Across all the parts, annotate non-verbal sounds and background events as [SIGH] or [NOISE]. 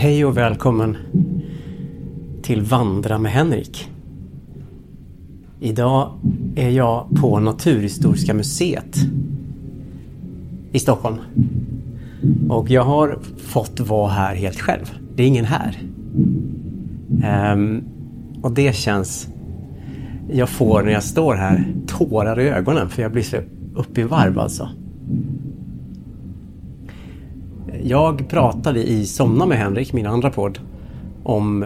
Hej och välkommen till Vandra med Henrik. Idag är jag på Naturhistoriska museet i Stockholm. Och jag har fått vara här helt själv. Det är ingen här. Um, och det känns... Jag får när jag står här tårar i ögonen för jag blir så uppe i varv alltså. Jag pratade i Somna med Henrik, min andra podd, om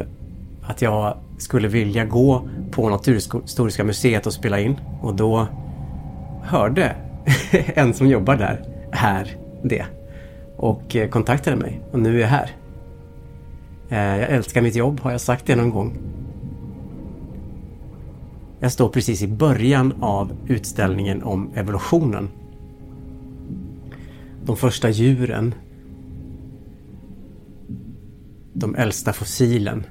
att jag skulle vilja gå på Naturhistoriska museet och spela in. Och då hörde [LAUGHS] en som jobbar där här det. Och kontaktade mig. Och nu är jag här. Eh, jag älskar mitt jobb, har jag sagt det någon gång? Jag står precis i början av utställningen om evolutionen. De första djuren. De äldsta fossilen.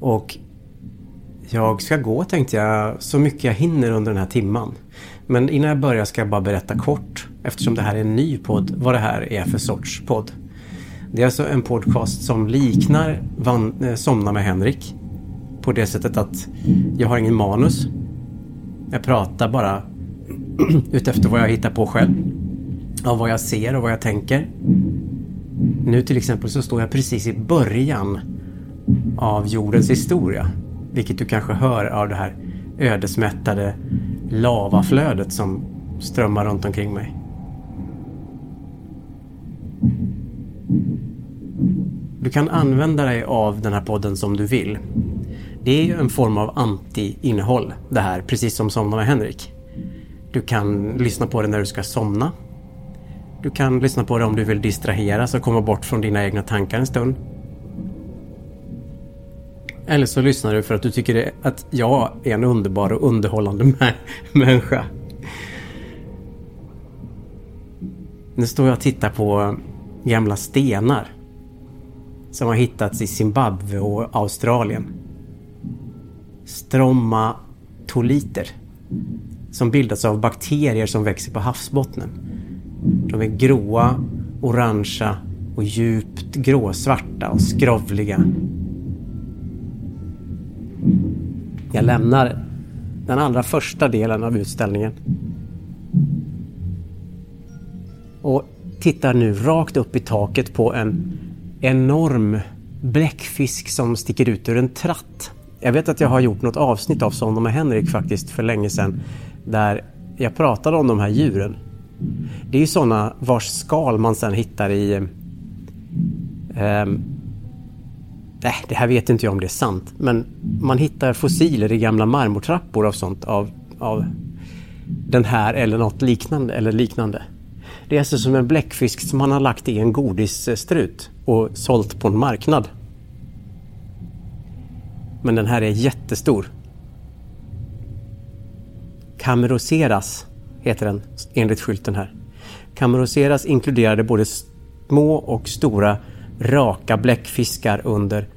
Och jag ska gå tänkte jag så mycket jag hinner under den här timman. Men innan jag börjar ska jag bara berätta kort, eftersom det här är en ny podd, vad det här är för sorts podd. Det är alltså en podcast som liknar Van, eh, Somna med Henrik. På det sättet att jag har ingen manus. Jag pratar bara [CLEARS THROAT] utefter vad jag hittar på själv. Av vad jag ser och vad jag tänker. Nu till exempel så står jag precis i början av jordens historia. Vilket du kanske hör av det här ödesmättade lavaflödet som strömmar runt omkring mig. Du kan använda dig av den här podden som du vill. Det är ju en form av anti-innehåll det här, precis som Somna med Henrik. Du kan lyssna på den när du ska somna. Du kan lyssna på det om du vill distraheras och komma bort från dina egna tankar en stund. Eller så lyssnar du för att du tycker att jag är en underbar och underhållande [LAUGHS] människa. Nu står jag och tittar på gamla stenar. Som har hittats i Zimbabwe och Australien. Stromatoliter. Som bildats av bakterier som växer på havsbottnen. De är gråa, orangea och djupt gråsvarta och skrovliga Jag lämnar den allra första delen av utställningen. Och tittar nu rakt upp i taket på en enorm bläckfisk som sticker ut ur en tratt. Jag vet att jag har gjort något avsnitt av Sondom och Henrik faktiskt för länge sedan. Där jag pratade om de här djuren. Det är ju sådana vars skal man sedan hittar i eh, Nej, det här vet inte jag om det är sant. Men man hittar fossiler i gamla marmortrappor av sånt av, av den här eller något liknande. Eller liknande. Det är alltså som en bläckfisk som man har lagt i en godisstrut och sålt på en marknad. Men den här är jättestor. Kameroseras heter den enligt skylten här. Cameroceras inkluderade både små och stora raka bläckfiskar under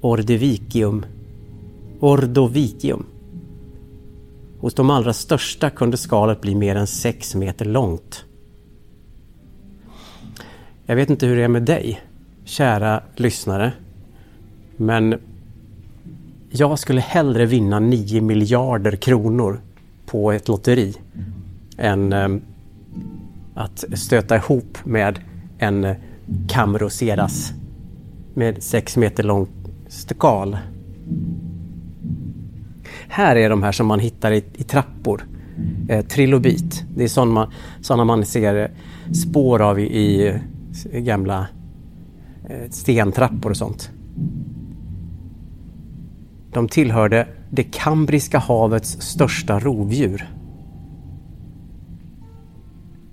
Ordovicium. Ordovicium. Hos de allra största kunde skalet bli mer än 6 meter långt. Jag vet inte hur det är med dig, kära lyssnare. Men jag skulle hellre vinna 9 miljarder kronor på ett lotteri än ehm, att stöta ihop med en eh, Camroseras med sex meter långt skal. Här är de här som man hittar i, i trappor. Eh, trilobit. Det är sådana man, såna man ser eh, spår av i, i eh, gamla eh, stentrappor och sånt. De tillhörde det Kambriska havets största rovdjur.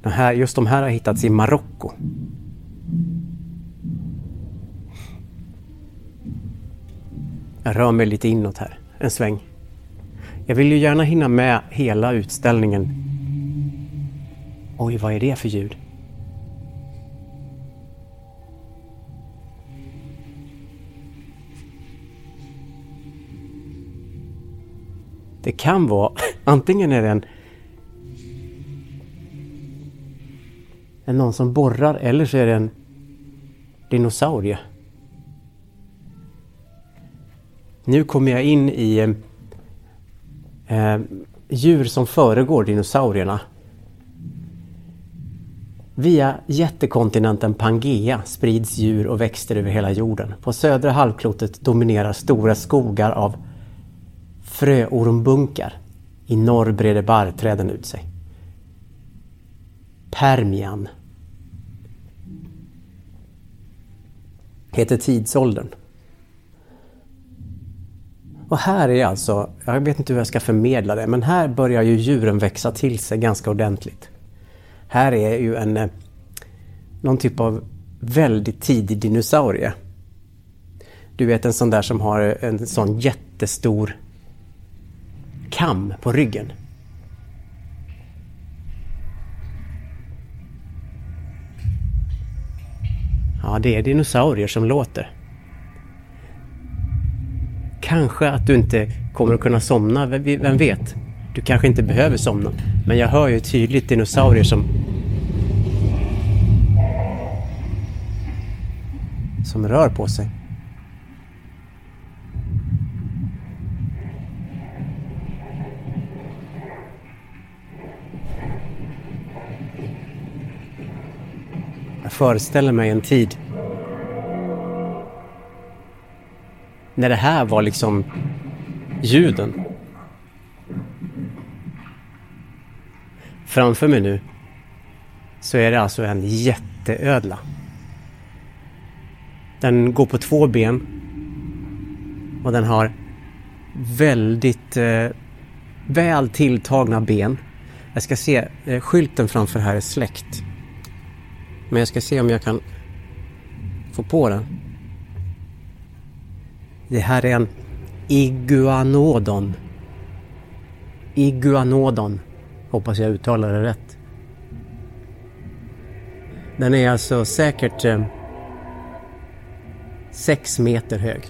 De här, just de här har hittats i Marocko. Jag rör mig lite inåt här, en sväng. Jag vill ju gärna hinna med hela utställningen. Oj, vad är det för ljud? Det kan vara, [LAUGHS] antingen är det en, är någon som borrar eller så är det en dinosaurie. Nu kommer jag in i eh, eh, djur som föregår dinosaurierna. Via jättekontinenten Pangea sprids djur och växter över hela jorden. På södra halvklotet dominerar stora skogar av fröormbunkar. I norr breder barrträden ut sig. Permian heter tidsåldern. Och här är alltså, jag vet inte hur jag ska förmedla det, men här börjar ju djuren växa till sig ganska ordentligt. Här är ju en eh, någon typ av väldigt tidig dinosaurie. Du vet en sån där som har en sån jättestor kam på ryggen. Ja, det är dinosaurier som låter. Kanske att du inte kommer att kunna somna, vem vet? Du kanske inte behöver somna. Men jag hör ju tydligt dinosaurier som... Som rör på sig. Jag föreställer mig en tid när det här var liksom ljuden. Framför mig nu så är det alltså en jätteödla. Den går på två ben och den har väldigt eh, väl tilltagna ben. Jag ska se, eh, skylten framför här är släckt. Men jag ska se om jag kan få på den. Det här är en iguanodon. Iguanodon. Hoppas jag uttalar det rätt. Den är alltså säkert eh, sex meter hög.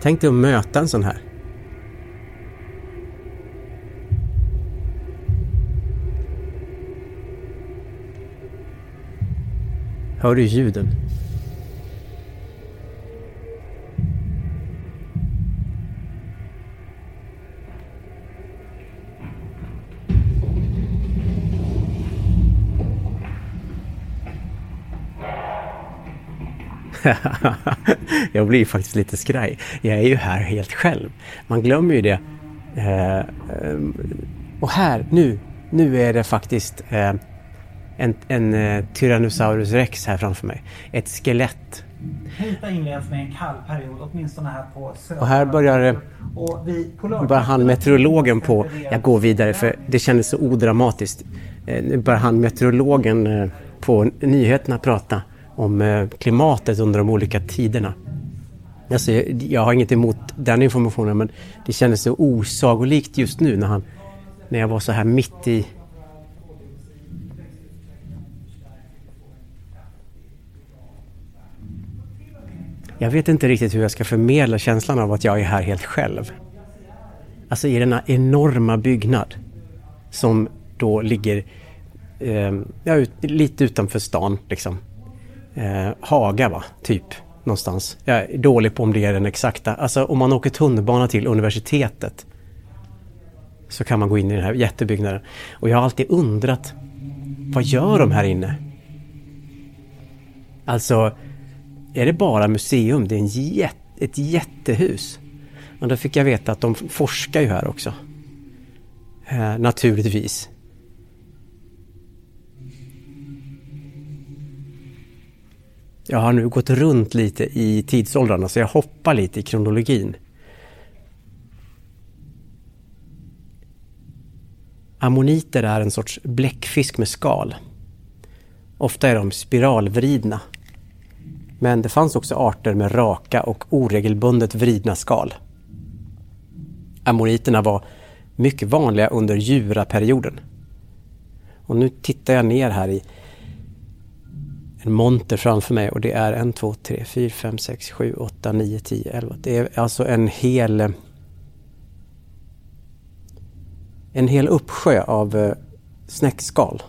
Tänk dig att möta en sån här. Hör du ljuden? [LAUGHS] jag blir faktiskt lite skraj. Jag är ju här helt själv. Man glömmer ju det. Eh, eh och här, nu, nu är det faktiskt eh, en, en eh, Tyrannosaurus rex här framför mig. Ett skelett. Hyta inleds med en kall period, åtminstone här på södra Och här börjar det... börjar han meteorologen på... Jag går vidare för det kändes så odramatiskt. Nu börjar han meteorologen på nyheterna prata om eh, klimatet under de olika tiderna. Alltså, jag har inget emot den informationen men det kändes så osagolikt just nu när, han, när jag var så här mitt i Jag vet inte riktigt hur jag ska förmedla känslan av att jag är här helt själv. Alltså i denna enorma byggnad som då ligger eh, ja, lite utanför stan liksom eh, Haga va, typ. Någonstans. Jag är dålig på om det är den exakta. Alltså om man åker tunnelbana till universitetet så kan man gå in i den här jättebyggnaden. Och jag har alltid undrat vad gör de här inne? Alltså, är det bara museum? Det är en jätt, ett jättehus. Men då fick jag veta att de forskar ju här också. Eh, naturligtvis. Jag har nu gått runt lite i tidsåldrarna så jag hoppar lite i kronologin. Ammoniter är en sorts bläckfisk med skal. Ofta är de spiralvridna. Men det fanns också arter med raka och oregelbundet vridna skal. Amoriterna var mycket vanliga under juraperioden. Och nu tittar jag ner här i en monter framför mig och det är en, två, tre, fyra, fem, sex, sju, åtta, nio, tio, elva. Det är alltså en hel en hel uppsjö av eh, snäckskal.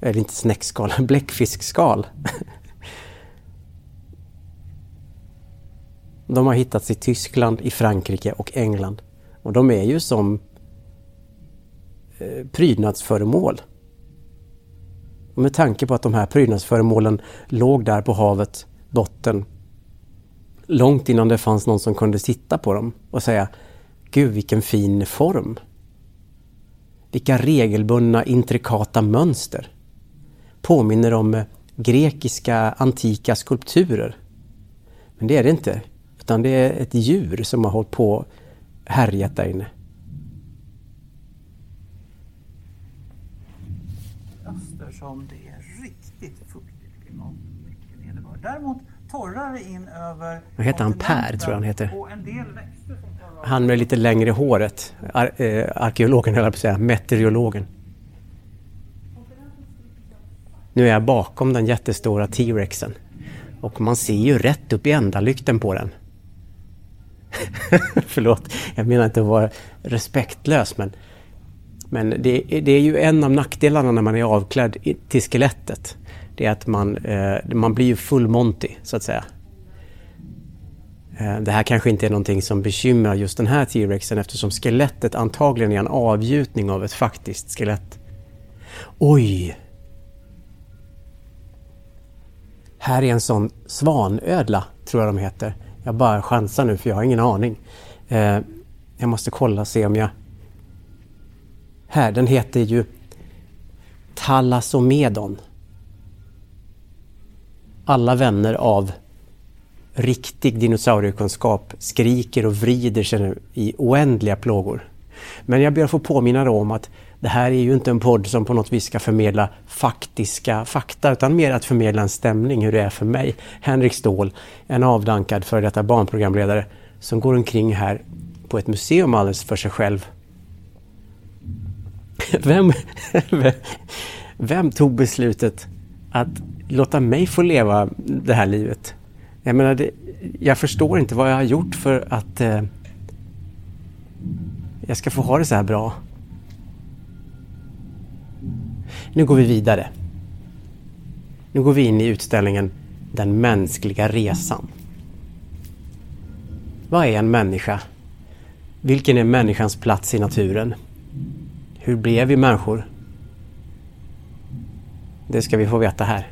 Eller inte snäckskal, [LAUGHS] bläckfiskskal. [LAUGHS] De har hittats i Tyskland, i Frankrike och England. Och de är ju som eh, prydnadsföremål. Och med tanke på att de här prydnadsföremålen låg där på havet botten långt innan det fanns någon som kunde sitta på dem och säga Gud vilken fin form! Vilka regelbundna intrikata mönster! Påminner om eh, grekiska antika skulpturer. Men det är det inte, utan det är ett djur som har hållit på härjat där inne. Eftersom det är riktigt fuktigt klimat. Däremot torrare in över Vad heter han? Per, tror jag han heter. och Han med lite längre håret. Ar eh, arkeologen höll jag på att säga. Meteorologen. Nu är jag bakom den jättestora T-rexen. Och man ser ju rätt upp i ändalykten på den. [LAUGHS] Förlåt, jag menar inte att vara respektlös men men det, det är ju en av nackdelarna när man är avklädd till skelettet. Det är att man, eh, man blir ju full monty så att säga. Eh, Det här kanske inte är någonting som bekymrar just den här T-rexen eftersom skelettet antagligen är en avgjutning av ett faktiskt skelett. Oj! Här är en sån svanödla, tror jag de heter. Jag bara chansar nu för jag har ingen aning. Eh, jag måste kolla och se om jag... Här, den heter ju Talasomedon. Alla vänner av riktig dinosauriekunskap skriker och vrider sig nu i oändliga plågor. Men jag ber att få påminna om att det här är ju inte en podd som på något vis ska förmedla faktiska fakta utan mer att förmedla en stämning hur det är för mig, Henrik Ståhl, en avdankad före detta barnprogramledare som går omkring här på ett museum alldeles för sig själv. Vem, [LAUGHS] vem tog beslutet att låta mig få leva det här livet? Jag menar, det, jag förstår inte vad jag har gjort för att eh, jag ska få ha det så här bra. Nu går vi vidare. Nu går vi in i utställningen Den mänskliga resan. Vad är en människa? Vilken är människans plats i naturen? Hur blev vi människor? Det ska vi få veta här.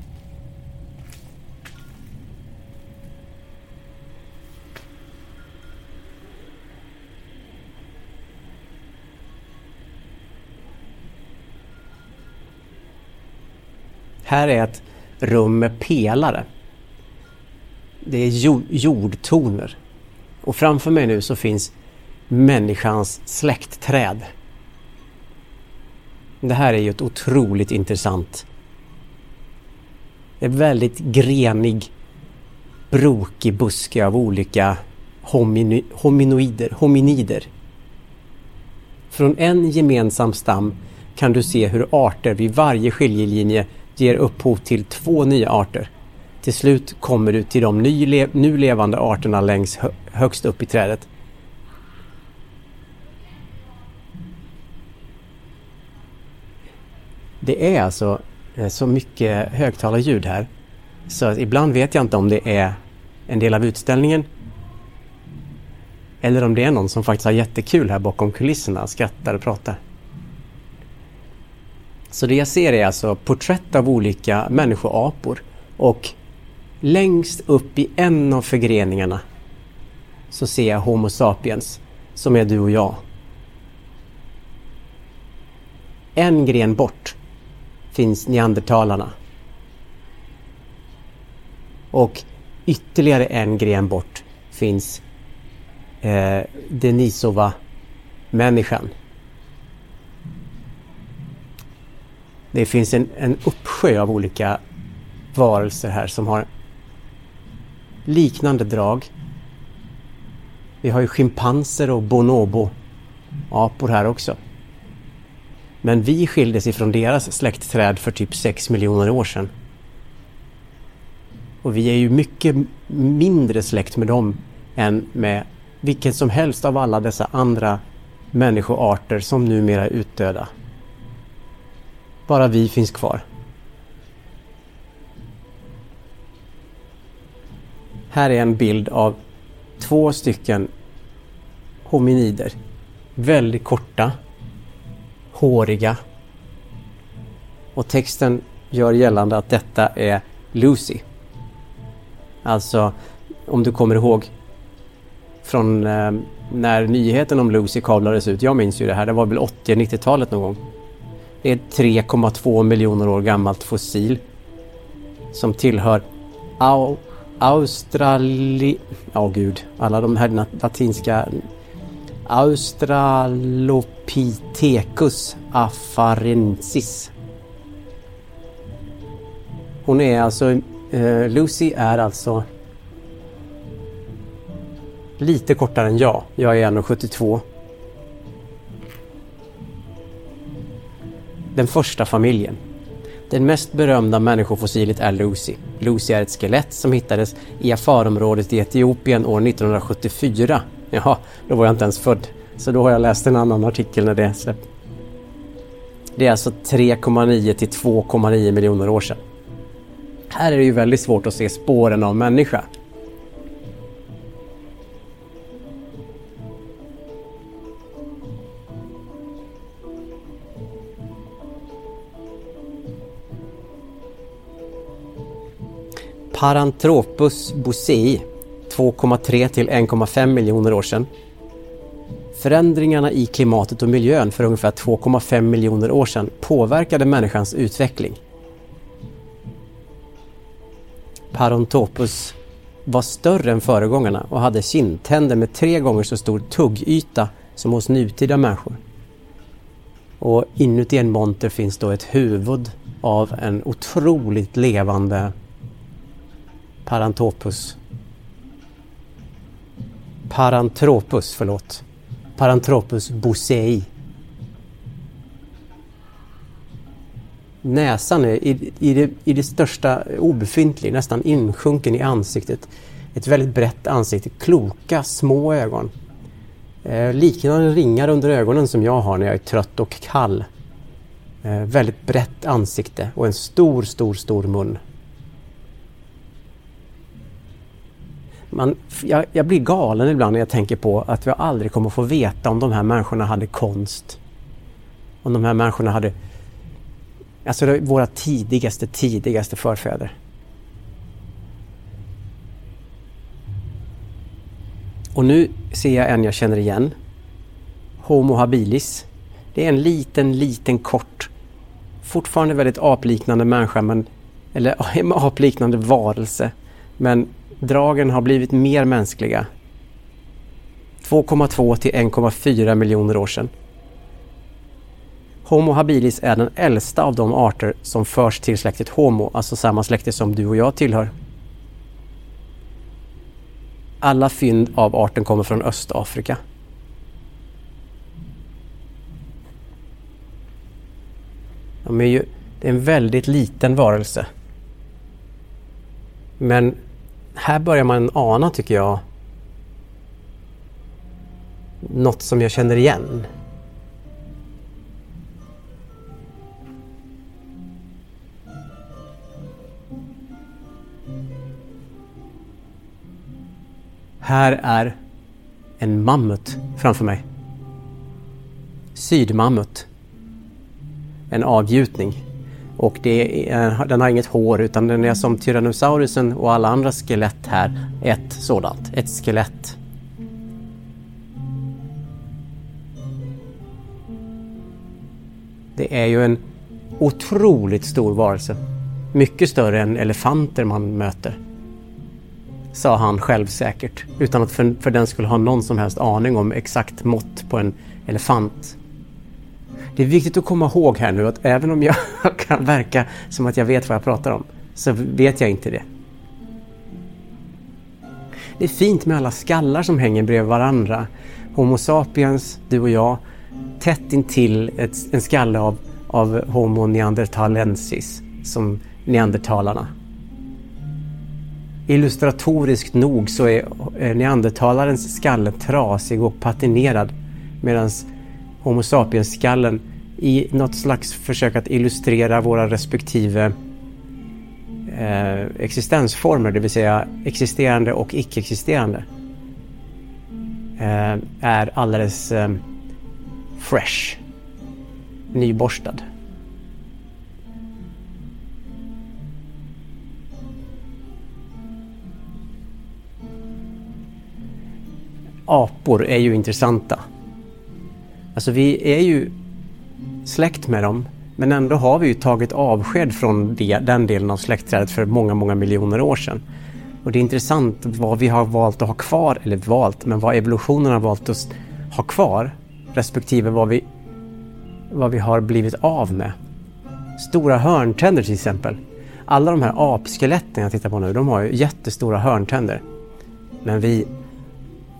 Här är ett rum med pelare. Det är jordtoner. Och framför mig nu så finns människans släktträd. Det här är ju ett otroligt intressant. Det är väldigt grenig, brokig buske av olika homini- hominoider, hominider. Från en gemensam stam kan du se hur arter vid varje skiljelinje ger upphov till två nya arter. Till slut kommer du till de nu levande arterna längst högst upp i trädet. Det är alltså eh, så mycket högtalarljud här så ibland vet jag inte om det är en del av utställningen eller om det är någon som faktiskt har jättekul här bakom kulisserna, skrattar och pratar. Så det jag ser är alltså porträtt av olika människoapor och längst upp i en av förgreningarna så ser jag Homo sapiens som är du och jag. En gren bort finns neandertalarna. Och ytterligare en gren bort finns eh, Denisova-människan. Det finns en, en uppsjö av olika varelser här som har liknande drag. Vi har ju schimpanser och bonobo-apor här också. Men vi skildes ifrån deras släktträd för typ 6 miljoner år sedan. Och vi är ju mycket mindre släkt med dem än med vilken som helst av alla dessa andra människoarter som numera är utdöda. Bara vi finns kvar. Här är en bild av två stycken hominider. Väldigt korta, håriga. Och texten gör gällande att detta är Lucy. Alltså, om du kommer ihåg från eh, när nyheten om Lucy kablades ut. Jag minns ju det här, det var väl 80-90-talet någon gång. Det är ett 3,2 miljoner år gammalt fossil som tillhör Au Australi... Ja oh, gud, alla de här latinska... Australopithecus afarensis. Hon är alltså... Eh, Lucy är alltså lite kortare än jag. Jag är 1,72. Den första familjen. Den mest berömda människofossilet är Lucy. Lucy är ett skelett som hittades i Afarområdet i Etiopien år 1974. Jaha, då var jag inte ens född. Så då har jag läst en annan artikel när det släpptes. Det är alltså 3,9 till 2,9 miljoner år sedan. Här är det ju väldigt svårt att se spåren av människa. Paranthropus bosei 2,3 till 1,5 miljoner år sedan. Förändringarna i klimatet och miljön för ungefär 2,5 miljoner år sedan påverkade människans utveckling. Paranthropus var större än föregångarna och hade kindtänder med tre gånger så stor tuggyta som hos nutida människor. Och inuti en monter finns då ett huvud av en otroligt levande Parantopus. Parantropus, förlåt. Parantropus bosei. Näsan är i, i, det, i det största obefintlig, nästan insjunken i ansiktet. Ett väldigt brett ansikte, kloka små ögon. Eh, liknande ringar under ögonen som jag har när jag är trött och kall. Eh, väldigt brett ansikte och en stor, stor, stor mun. Man, jag, jag, blir galen ibland när jag tänker på att vi aldrig kommer få veta om de här människorna hade konst. Om de här människorna hade... Alltså våra tidigaste, tidigaste förfäder. Och nu ser jag en jag känner igen. Homo habilis. Det är en liten, liten kort, fortfarande väldigt apliknande människa, men, eller [LAUGHS] apliknande varelse. Men Dragen har blivit mer mänskliga. 2,2 till 1,4 miljoner år sedan. Homo habilis är den äldsta av de arter som förs till släktet Homo, alltså samma släkte som du och jag tillhör. Alla fynd av arten kommer från Östafrika. De är ju, det är en väldigt liten varelse. Men här börjar man ana, tycker jag, något som jag känner igen. Här är en mammut framför mig. Sydmammut. En avgjutning. Och det är, den har inget hår utan den är som Tyrannosaurusen och alla andra skelett här. Ett sådant, ett skelett. Det är ju en otroligt stor varelse. Mycket större än elefanter man möter. sa han självsäkert utan att för, för den skulle ha någon som helst aning om exakt mått på en elefant. Det är viktigt att komma ihåg här nu att även om jag [LAUGHS] kan verka som att jag vet vad jag pratar om så vet jag inte det. Det är fint med alla skallar som hänger bredvid varandra. Homo sapiens, du och jag, tätt intill ett, en skalle av, av Homo neanderthalensis, som neandertalarna. Illustratoriskt nog så är neandertalarens skalle trasig och patinerad medan Homo sapiens-skallen i något slags försök att illustrera våra respektive eh, existensformer, det vill säga existerande och icke-existerande, eh, är alldeles eh, fresh, nyborstad. Apor är ju intressanta. Alltså vi är ju släkt med dem men ändå har vi ju tagit avsked från det, den delen av släktträdet för många, många miljoner år sedan. Och det är intressant vad vi har valt att ha kvar, eller valt, men vad evolutionen har valt att ha kvar respektive vad vi, vad vi har blivit av med. Stora hörntänder till exempel. Alla de här apskeletten jag tittar på nu, de har ju jättestora hörntänder. Men vi,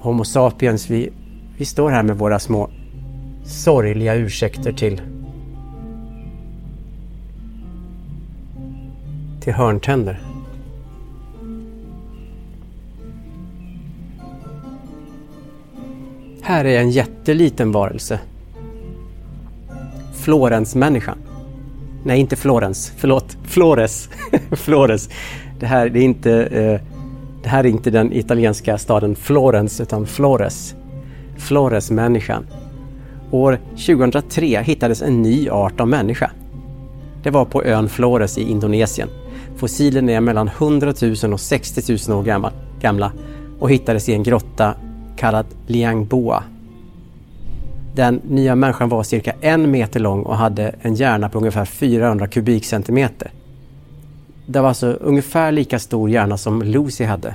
Homo sapiens, vi, vi står här med våra små sorgliga ursäkter till till hörntänder. Här är en jätteliten varelse. Florensmänniskan. Nej, inte Florens. Förlåt. Flores. [LAUGHS] Flores. Det här, det, är inte, eh, det här är inte den italienska staden Florens utan Flores. Floresmänniskan. År 2003 hittades en ny art av människa. Det var på ön Flores i Indonesien. Fossilen är mellan 100 000 och 60 000 år gamla och hittades i en grotta kallad Liangboa. Den nya människan var cirka en meter lång och hade en hjärna på ungefär 400 kubikcentimeter. Det var alltså ungefär lika stor hjärna som Lucy hade.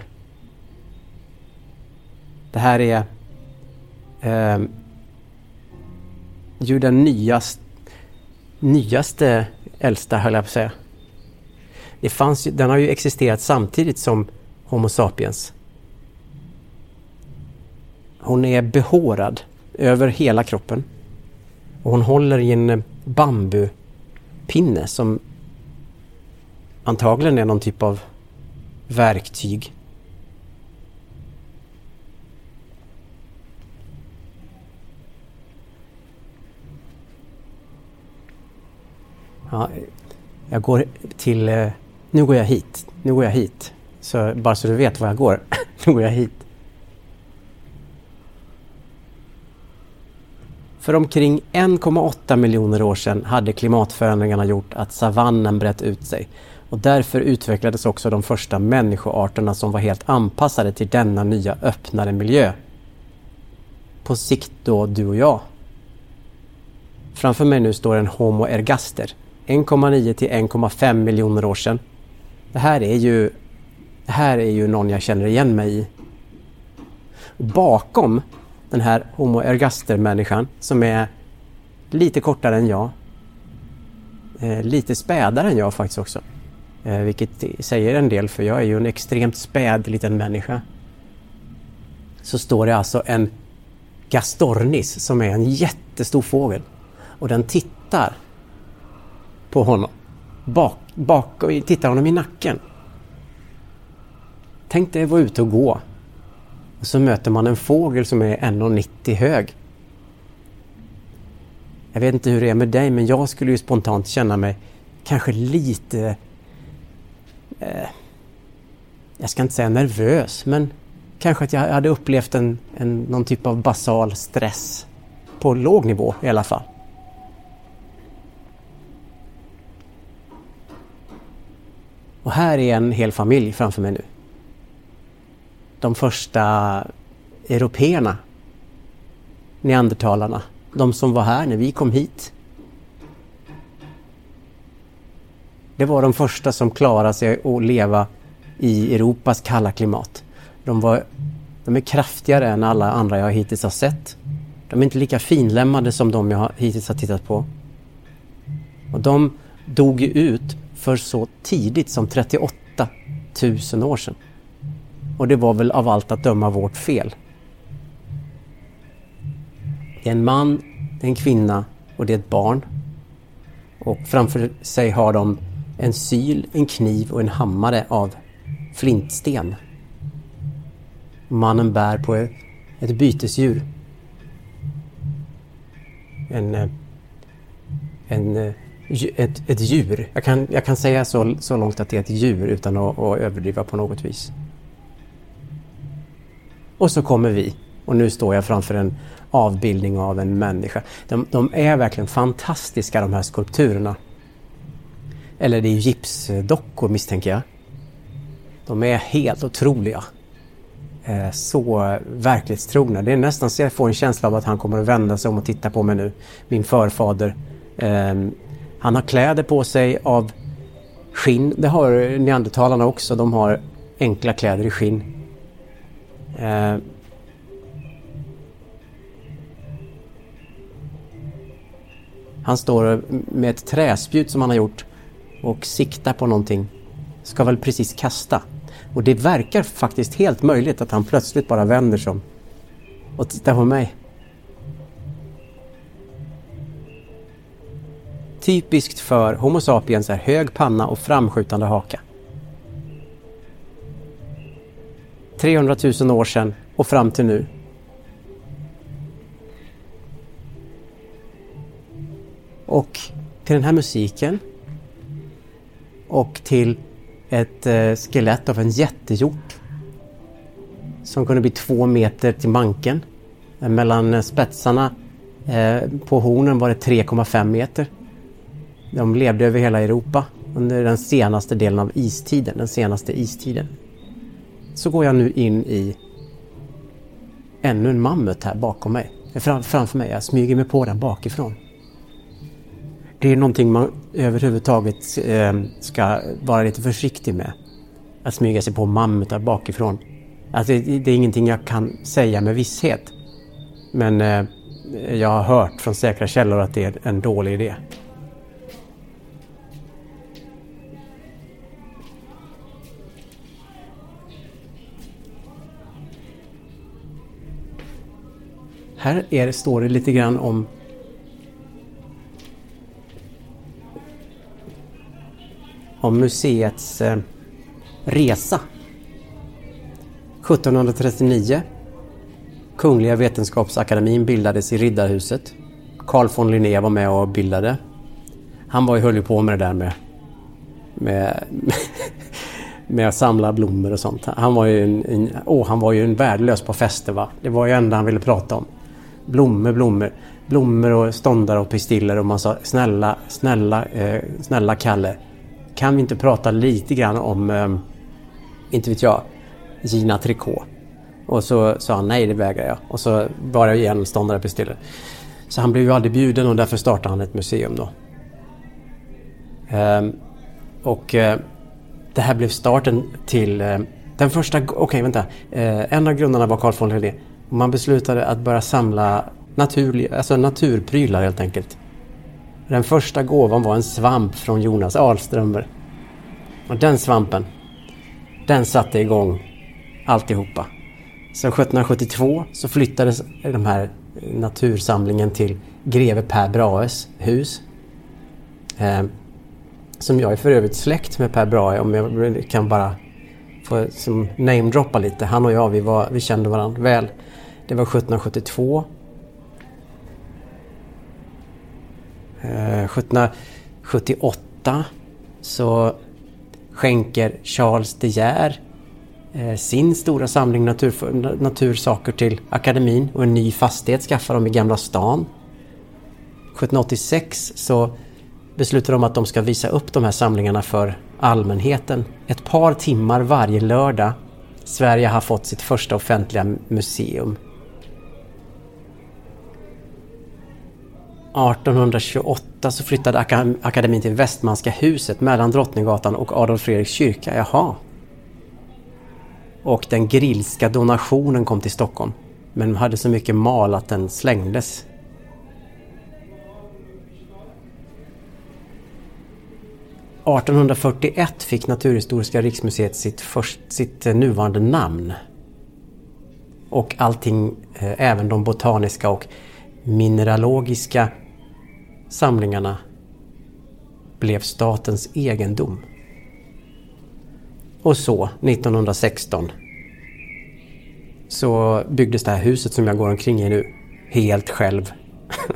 Det här är eh, ju den nyast, nyaste äldsta, höll jag på att säga. Det fanns, den har ju existerat samtidigt som Homo sapiens. Hon är behårad över hela kroppen. Och hon håller i en bambupinne som antagligen är någon typ av verktyg. Ja, jag går till... Eh, nu går jag hit. Nu går jag hit. Så bara så du vet var jag går. [LAUGHS] nu går jag hit. För omkring 1,8 miljoner år sedan hade klimatförändringarna gjort att savannen brett ut sig och därför utvecklades också de första människoarterna som var helt anpassade till denna nya öppnare miljö. På sikt då du och jag. Framför mig nu står en Homo ergaster 1,9 till 1,5 miljoner år sedan. Det här är ju det här är ju någon jag känner igen mig i. Bakom den här Homo ergaster-människan som är lite kortare än jag. Eh, lite spädare än jag faktiskt också. Eh, vilket säger en del för jag är ju en extremt späd liten människa. Så står det alltså en Gastornis som är en jättestor fågel. Och den tittar på honom. Bak, bak och tittar honom i nacken. Tänk dig att vara ute och gå. Och så möter man en fågel som är 1,90 hög. Jag vet inte hur det är med dig men jag skulle ju spontant känna mig kanske lite... Eh, jag ska inte säga nervös men kanske att jag hade upplevt en, en, någon typ av basal stress. På låg nivå i alla fall. Och här är en hel familj framför mig nu. De första européerna, neandertalarna, de som var här när vi kom hit. Det var de första som klarade sig att leva i Europas kalla klimat. De, var, de är kraftigare än alla andra jag hittills har sett. De är inte lika finlämmade som de jag hittills har tittat på. Och de dog ju ut för så tidigt som 38 000 år sedan. Och det var väl av allt att döma vårt fel. Det är en man, det är en kvinna och det är ett barn. Och framför sig har de en syl, en kniv och en hammare av flintsten. Mannen bär på ett bytesdjur. En, eh, en, eh, ett, ett djur. Jag kan, jag kan säga så, så långt att det är ett djur utan att, att överdriva på något vis. Och så kommer vi. Och nu står jag framför en avbildning av en människa. De, de är verkligen fantastiska de här skulpturerna. Eller det är gipsdockor misstänker jag. De är helt otroliga. Eh, så verklighetstrogna. Det är nästan så jag får en känsla av att han kommer att vända sig om och titta på mig nu. Min förfader. Ehm, han har kläder på sig av skinn. Det har neandertalarna också. De har enkla kläder i skinn. Eh, han står med ett träspjut som han har gjort och siktar på någonting. Ska väl precis kasta. Och det verkar faktiskt helt möjligt att han plötsligt bara vänder sig om och tittar på mig. Typiskt för Homo sapiens är hög panna och framskjutande haka. 300 000 år sedan och fram till nu. Och till den här musiken och till ett eh, skelett av en jättehjort som kunde bli två meter till manken. Eh, mellan eh, spetsarna eh, på hornen var det 3,5 meter. De levde över hela Europa under den senaste delen av istiden, den senaste istiden. Så går jag nu in i ännu en mammut här bakom mig. Fram, framför mig. Jag smyger mig på den bakifrån. Det är någonting man överhuvudtaget eh, ska vara lite försiktig med. Att smyga sig på mammutar bakifrån. Alltså, det, det är ingenting jag kan säga med visshet. Men eh, jag har hört från säkra källor att det är en dålig idé. Här är står det lite grann om om museets eh, resa. 1739 Kungliga Vetenskapsakademin bildades i Riddarhuset. Carl von Linné var med och bildade. Han var ju, höll ju på med det där med, med, [LAUGHS] med att samla blommor och sånt. Han var ju en, en, oh, han var ju en värdelös på fester va. Det var ju enda han ville prata om. Blommor, blommor. Blommor och ståndare och pistiller och man sa snälla, snälla, eh, snälla Kalle. Kan vi inte prata lite grann om, eh, inte vet jag, Gina Tricot? Och så sa han nej, det vägrar jag. Och så var det igen ståndare och pistiller. Så han blev ju aldrig bjuden och därför startade han ett museum då. Eh, och eh, det här blev starten till eh, den första, okej okay, vänta. Eh, en av grundarna var Carl von Linné. Man beslutade att börja samla naturlig, alltså naturprylar helt enkelt. Den första gåvan var en svamp från Jonas Ahlströmer. Och den svampen, den satte igång alltihopa. Så 1772 så flyttades den här natursamlingen till greve Per Brahes hus. Eh, som jag är för övrigt släkt med Per Brahe om jag kan bara få namedroppa lite. Han och jag vi, var, vi kände varandra väl. Det var 1772. Eh, 1778 så skänker Charles De Geer eh, sin stora samling natur, natursaker till akademin och en ny fastighet skaffar de i Gamla stan. 1786 så beslutar de att de ska visa upp de här samlingarna för allmänheten. Ett par timmar varje lördag. Sverige har fått sitt första offentliga museum 1828 så flyttade akademin till Västmanska huset mellan Drottninggatan och Adolf Fredriks kyrka. Jaha. Och den grillska donationen kom till Stockholm. Men hade så mycket mal att den slängdes. –1841 fick Naturhistoriska riksmuseet sitt, först, sitt nuvarande namn. Och allting, eh, även de botaniska och mineralogiska samlingarna blev statens egendom. Och så 1916 så byggdes det här huset som jag går omkring i nu helt själv.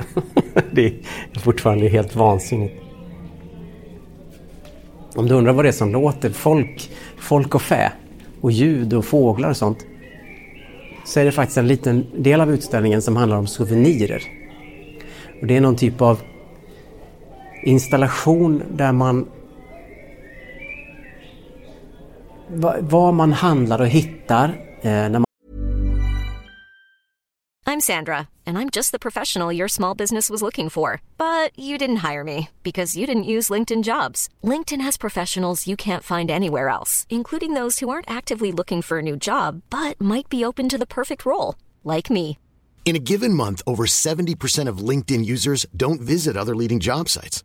[LAUGHS] det är fortfarande helt vansinnigt. Om du undrar vad det är som låter, folk, folk och fä och ljud och fåglar och sånt. Så är det faktiskt en liten del av utställningen som handlar om souvenirer. Och det är någon typ av installation där man vad man handlar och hittar eh, när man I'm Sandra and I'm just the professional your small business was looking for. But you didn't hire me because you didn't use LinkedIn jobs. LinkedIn has professionals you can't find anywhere else, including those who aren't actively looking for a new job but might be open to the perfect role, like me. In a given month, over 70% of LinkedIn users don't visit other leading job sites.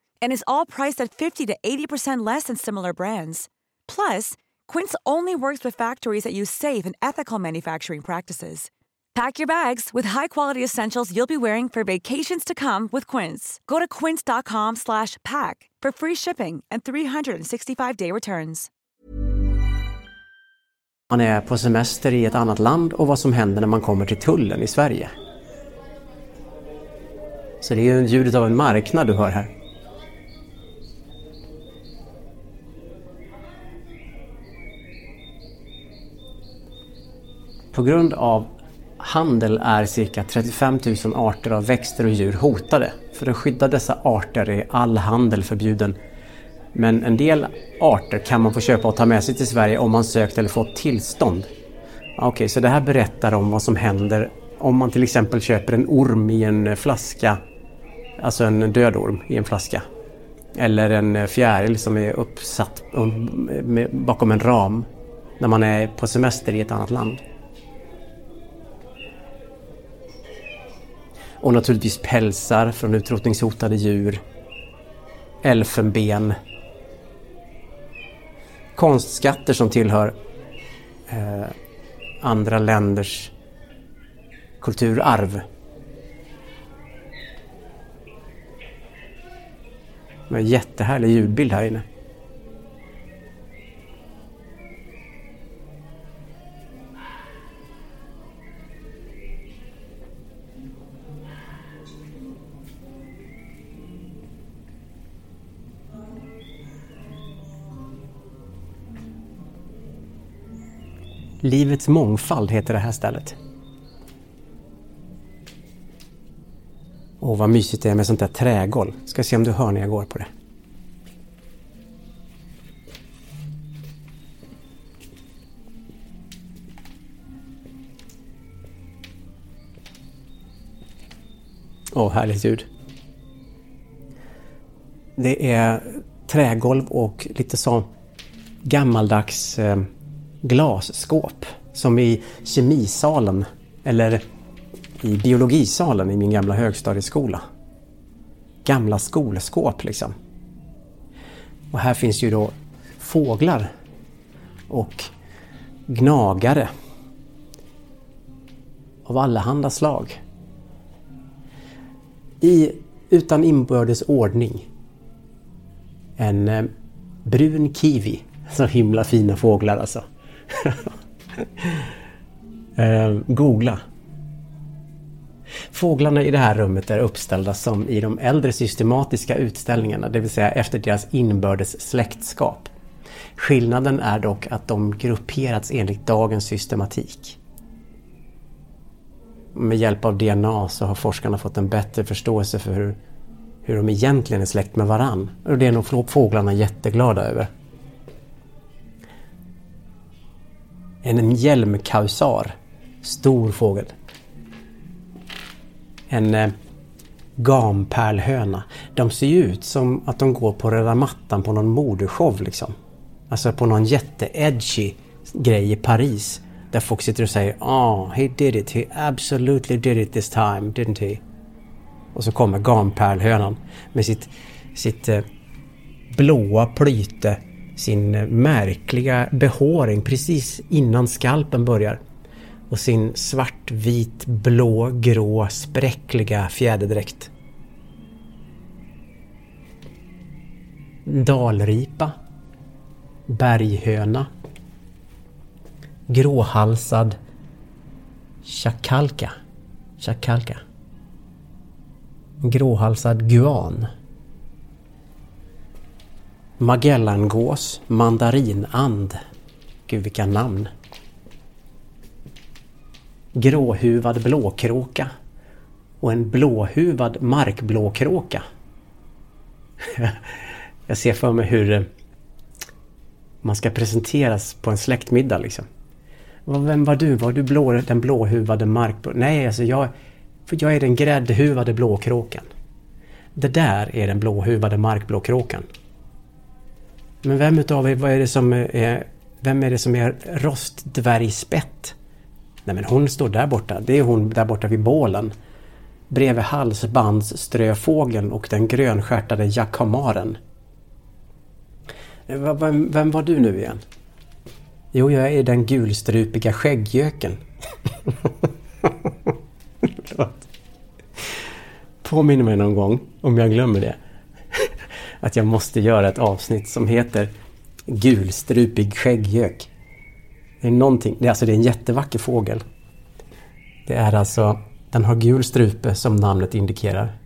And is all priced at 50 to 80% less than similar brands. Plus, Quince only works with factories that use safe and ethical manufacturing practices. Pack your bags with high-quality essentials you'll be wearing for vacations to come with Quince. Go to quince.com/pack for free shipping and 365-day returns. Man är på semester i ett annat land och vad som händer när man kommer till tullen i Sverige. Så det är ju ljudet av en marknad du hör här. På grund av handel är cirka 35 000 arter av växter och djur hotade. För att skydda dessa arter är all handel förbjuden. Men en del arter kan man få köpa och ta med sig till Sverige om man sökt eller fått tillstånd. Okej, okay, så det här berättar om vad som händer om man till exempel köper en orm i en flaska. Alltså en död orm i en flaska. Eller en fjäril som är uppsatt um, bakom en ram när man är på semester i ett annat land. Och naturligtvis pälsar från utrotningshotade djur. Elfenben. Konstskatter som tillhör eh, andra länders kulturarv. En jättehärlig ljudbild här inne. Livets mångfald heter det här stället. Åh, vad mysigt det är med sånt där trägolv. Ska se om du hör när jag går på det. Åh, härligt ljud. Det är trägolv och lite så gammaldags eh, glasskåp. Som i kemisalen eller i biologisalen i min gamla högstadieskola. Gamla skolskåp liksom. Och här finns ju då fåglar och gnagare av allehanda slag. I, utan inbördes ordning. En eh, brun kiwi. [LAUGHS] Så himla fina fåglar alltså. [LAUGHS] eh, googla. Fåglarna i det här rummet är uppställda som i de äldre systematiska utställningarna, det vill säga efter deras inbördes släktskap. Skillnaden är dock att de grupperats enligt dagens systematik. Med hjälp av DNA så har forskarna fått en bättre förståelse för hur, hur de egentligen är släkt med varann. Och det är nog fåglarna jätteglada över. En hjälmkausar. Stor fågel. En eh, gampärlhöna. De ser ju ut som att de går på röda mattan på någon modeshow liksom. Alltså på någon jätte-edgy grej i Paris. Där folk sitter och säger ah, oh, he did it, he absolutely did it this time, didn't he? Och så kommer gampärlhönan med sitt, sitt eh, blåa plyte, sin märkliga behåring precis innan skalpen börjar. Och sin svart, vit, blå, grå, spräckliga fjäderdräkt. Dalripa. Berghöna gråhalsad chakalka. Chakalka. Gråhalsad guan. Magellangås, mandarinand. Gud vilka namn. Gråhuvad blåkråka och en blåhuvad markblåkråka. [LAUGHS] Jag ser för mig hur eh, man ska presenteras på en släktmiddag liksom. Vem var du? Var du blå, den blåhuvade markblå? Nej, alltså jag, för jag är den gräddhuvade blåkråkan. Det där är den blåhuvade markblåkråkan. Men vem utav er, vad är det som är, vem är det som är rostdvärgspett? Nej men hon står där borta. Det är hon där borta vid bålen. Bredvid halsbandsströfågeln och den grönstjärtade jackhamaren. Vem, vem var du nu igen? Jo, jag är den gulstrupiga skäggjöken. [LAUGHS] Påminner mig någon gång, om jag glömmer det, att jag måste göra ett avsnitt som heter Gulstrupig skägggök. Det är någonting, det är alltså det är en jättevacker fågel. Det är alltså, den har gul strupe som namnet indikerar.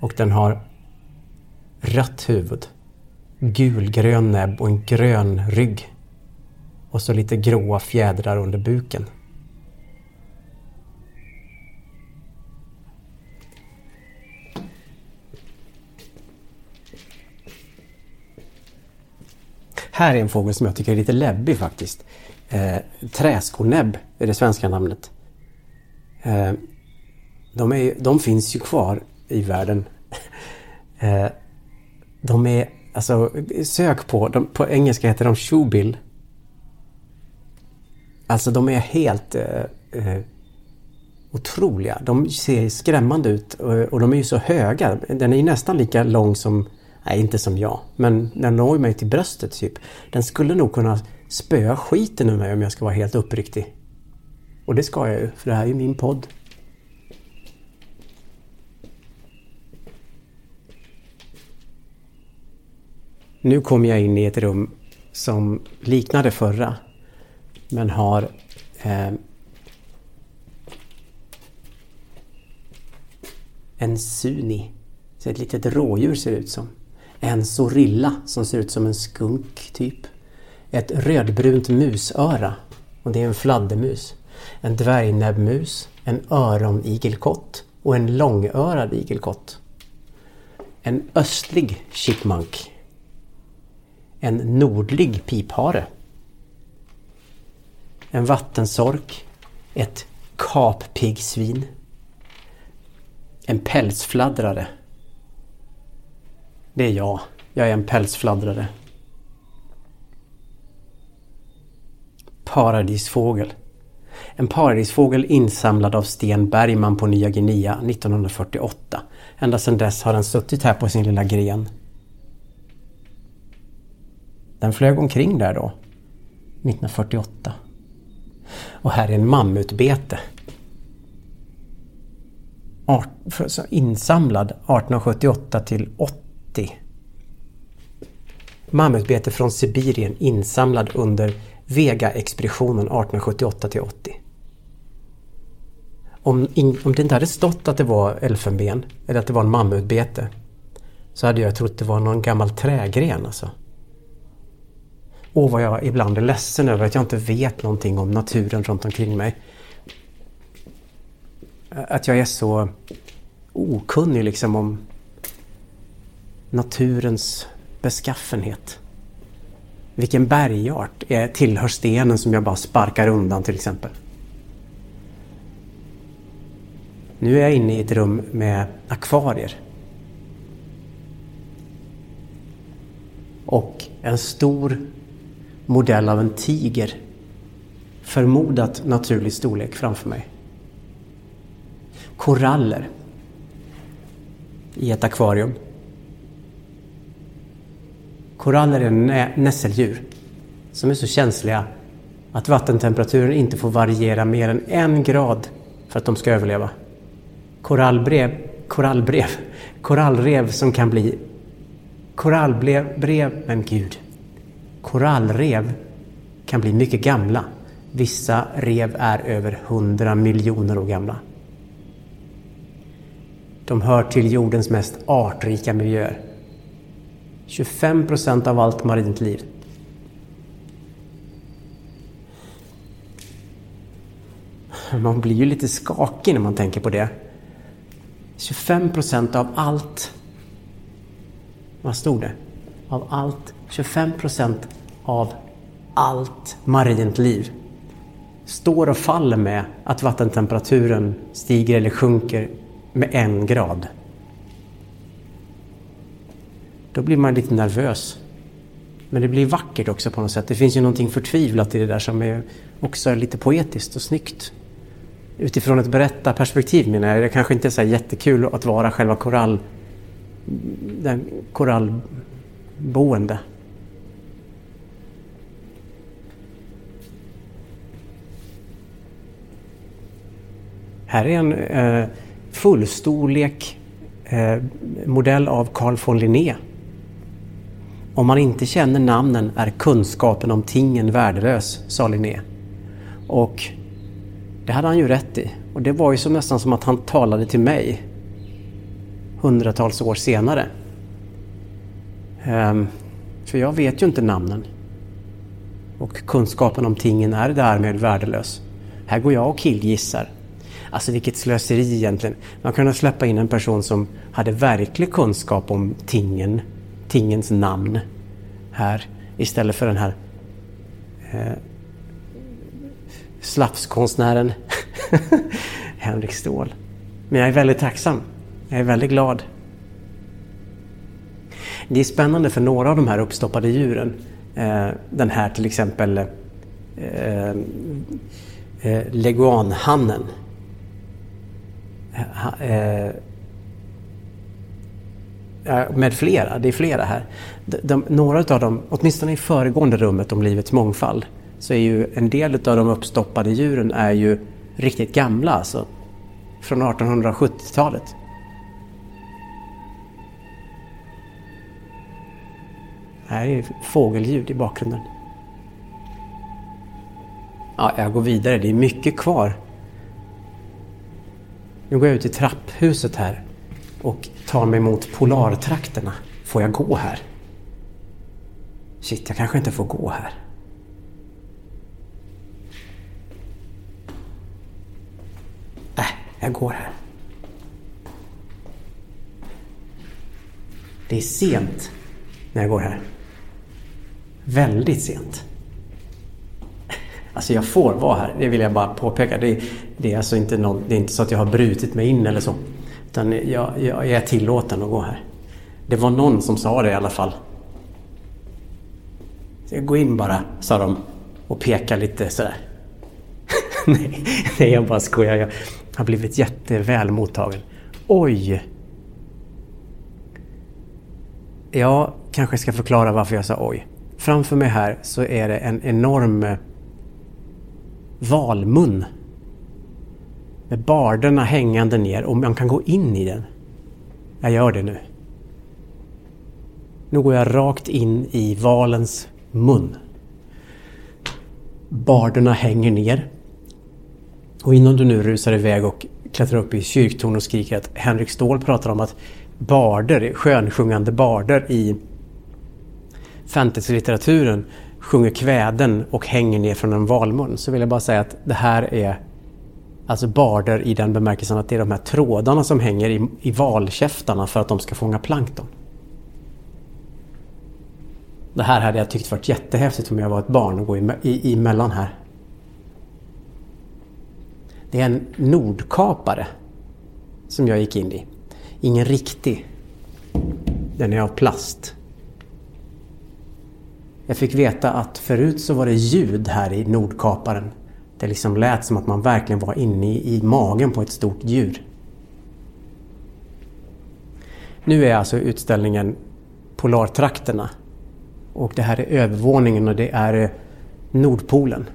Och den har rött huvud, gulgrön näbb och en grön rygg och så lite gråa fjädrar under buken. Här är en fågel som jag tycker är lite läbbig faktiskt. Eh, träskonäbb är det svenska namnet. Eh, de, är, de finns ju kvar i världen. [LAUGHS] eh, de är, alltså sök på, de, på engelska heter de shoebill Alltså de är helt eh, eh, otroliga. De ser skrämmande ut och, och de är ju så höga. Den är ju nästan lika lång som, nej inte som jag, men den når mig till bröstet typ. Den skulle nog kunna spöa skiten ur mig om jag ska vara helt uppriktig. Och det ska jag ju, för det här är ju min podd. Nu kom jag in i ett rum som liknade förra men har eh, en suni. Så ett litet rådjur ser det ut som. En sorilla som ser ut som en skunk typ. Ett rödbrunt musöra och det är en fladdermus. En dvärgnäbbmus, en öronigelkott och en långörad igelkott. En östlig chipmunk. En nordlig piphare en vattensork, ett kappiggsvin, en pälsfladdrare. Det är jag. Jag är en pälsfladdrare. Paradisfågel. En paradisfågel insamlad av Sten Bergman på Nya Guinea 1948. Ända sedan dess har den suttit här på sin lilla gren. Den flög omkring där då, 1948. Och här är en mammutbete. Insamlad 1878 till 8 Mammutbete från Sibirien insamlad under Vega-expeditionen 1878 till 80. Om, om det inte hade stått att det var elfenben eller att det var en mammutbete så hade jag trott det var någon gammal trägren alltså. Och vad jag ibland är ledsen över att jag inte vet någonting om naturen runt omkring mig. att jag är så okunnig liksom om naturens beskaffenhet. Vilken bergart är, tillhör stenen som jag bara sparkar undan till exempel? Nu är jag inne i ett rum med akvarier. Och en stor modell av en tiger. Förmodat naturlig storlek framför mig. Koraller i ett akvarium. Koraller är nä nässeldjur som är så känsliga att vattentemperaturen inte får variera mer än en grad för att de ska överleva. Korallbrev, korallbrev, korallrev som kan bli korallbrev, brev, men gud. Korallrev kan bli mycket gamla. Vissa rev är över 100 miljoner år gamla. De hör till jordens mest artrika miljöer. 25 procent av allt marint liv. Man blir ju lite skakig när man tänker på det. 25 procent av allt. Vad stod det? Av allt. 25 procent av allt marint liv står och faller med att vattentemperaturen stiger eller sjunker med en grad. Då blir man lite nervös. Men det blir vackert också på något sätt. Det finns ju någonting förtvivlat i det där som är också lite poetiskt och snyggt. Utifrån ett berättarperspektiv menar jag. Det kanske inte är så jättekul att vara själva korall... Den korallboende. Här är en eh, fullstorlek eh, modell av Carl von Linné. Om man inte känner namnen är kunskapen om tingen värdelös, sa Linné. Och det hade han ju rätt i. Och det var ju som nästan som att han talade till mig hundratals år senare. Ehm, för jag vet ju inte namnen. Och kunskapen om tingen är därmed värdelös. Här går jag och killgissar. Alltså vilket slöseri egentligen. Man kunde släppa in en person som hade verklig kunskap om tingen, tingens namn här istället för den här eh, slafskonstnären [LAUGHS] Henrik Ståhl. Men jag är väldigt tacksam. Jag är väldigt glad. Det är spännande för några av de här uppstoppade djuren. Eh, den här till exempel eh, eh, leguanhannen Eh, eh Eh, med flera, det är flera här. De, de, några av dem, åtminstone i föregående rummet om livets mångfald, så är ju en del av de uppstoppade djuren är ju riktigt gamla alltså. Från 1870-talet. Här är fågelljud i bakgrunden. Ja, jag går vidare, det är mycket kvar nu går jag ut i trapphuset här och tar mig mot polartrakterna. Får jag gå här? Shit, jag kanske inte får gå här. Äh, jag går här. Det är sent när jag går här. Väldigt sent. Alltså jag får vara här, det vill jag bara påpeka. Det, det är alltså inte, någon, det är inte så att jag har brutit mig in eller så. Utan jag, jag är tillåten att gå här. Det var någon som sa det i alla fall. Gå in bara, sa de och pekade lite sådär. [LAUGHS] nej, nej, jag bara skojar. Jag har blivit jätteväl mottagen. Oj! Jag kanske ska förklara varför jag sa oj. Framför mig här så är det en enorm eh, valmun. Med barderna hängande ner och man kan gå in i den. Jag gör det nu. Nu går jag rakt in i valens mun. Barderna hänger ner. Och innan du nu rusar iväg och klättrar upp i kyrktorn och skriker att Henrik Ståhl pratar om att barder, skönsjungande barder i fantasylitteraturen sjunger kväden och hänger ner från en valmun så vill jag bara säga att det här är Alltså barder i den bemärkelsen att det är de här trådarna som hänger i, i valkäftarna för att de ska fånga plankton. Det här hade jag tyckt varit jättehäftigt om jag var ett barn och gå i, i, emellan här. Det är en nordkapare som jag gick in i. Ingen riktig. Den är av plast. Jag fick veta att förut så var det ljud här i Nordkaparen. Det liksom lät som att man verkligen var inne i, magen på ett stort djur. Nu är alltså utställningen Polartrakterna. Och det här är övervåningen och det är eh, Nordpolen.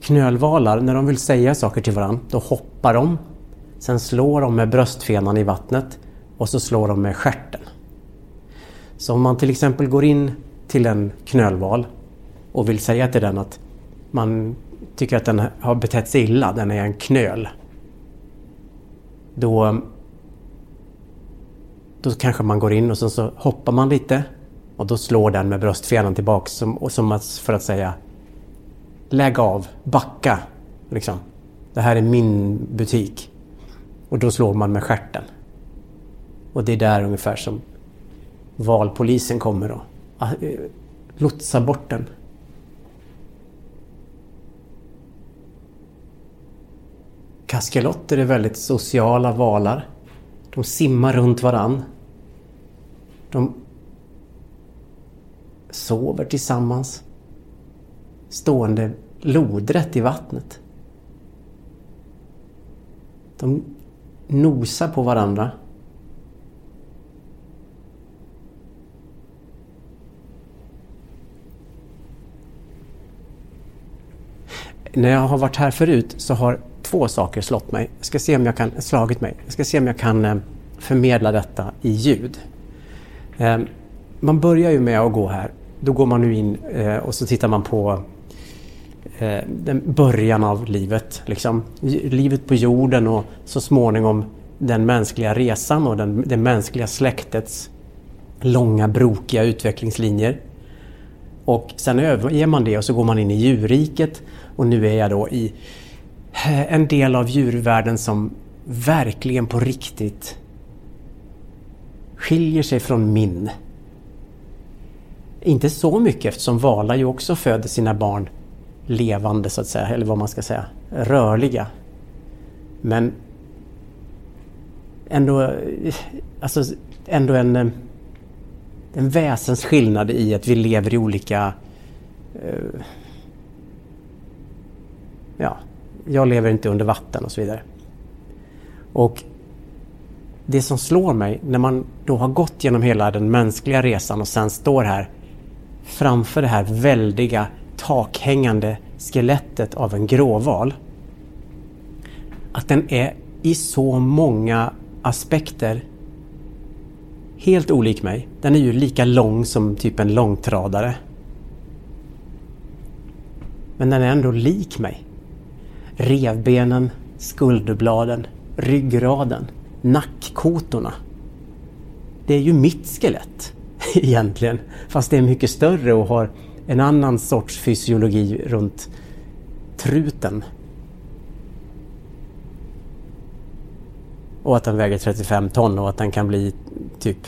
Knölvalar, när de vill säga saker till varandra, då hoppar de. Sen slår de med bröstfenan i vattnet och så slår de med skärten. Så om man till exempel går in till en knölval och vill säga till den att man tycker att den har betett sig illa, den är en knöl. Då, då kanske man går in och så, så hoppar man lite och då slår den med bröstfenan tillbaks som, som för att säga Lägg av, backa. Liksom. Det här är min butik. Och då slår man med skärten. Och det är där ungefär som valpolisen kommer och ah, eh, lotsar bort den. Kaskelotter är väldigt sociala valar. De simmar runt varann. De sover tillsammans. Stående lodrätt i vattnet. De nosar på varandra. När jag har varit här förut så har två saker slått mig. Jag ska se om jag kan, slagit mig. Jag ska se om jag kan eh, förmedla detta i ljud. Ehm, man börjar ju med att gå här. Då går man nu in eh, och så tittar man på eh, den början av livet. Liksom. Livet på jorden och så småningom den mänskliga resan och den, det mänskliga släktets långa brokiga utvecklingslinjer. Och sen överger man det och så går man in i djurriket och nu är jag då i eh, en del av djurvärlden som verkligen på riktigt skiljer sig från min. Inte så mycket eftersom valar ju också föder sina barn levande så att säga, eller vad man ska säga, rörliga. Men ändå, eh, alltså, ändå en, eh, en väsensskillnad i att vi lever i olika eh, ja, jag lever inte under vatten och så vidare. Och det som slår mig när man då har gått genom hela den mänskliga resan och sen står här framför det här väldiga takhängande skelettet av en gråval. Att den är i så många aspekter helt olik mig. Den är ju lika lång som typ en långtradare. Men den är ändå lik mig revbenen, skulderbladen, ryggraden, nackkotorna. Det är ju mitt skelett [LAUGHS] egentligen. Fast det är mycket större och har en annan sorts fysiologi runt truten. Och att den väger 35 ton och att den kan bli typ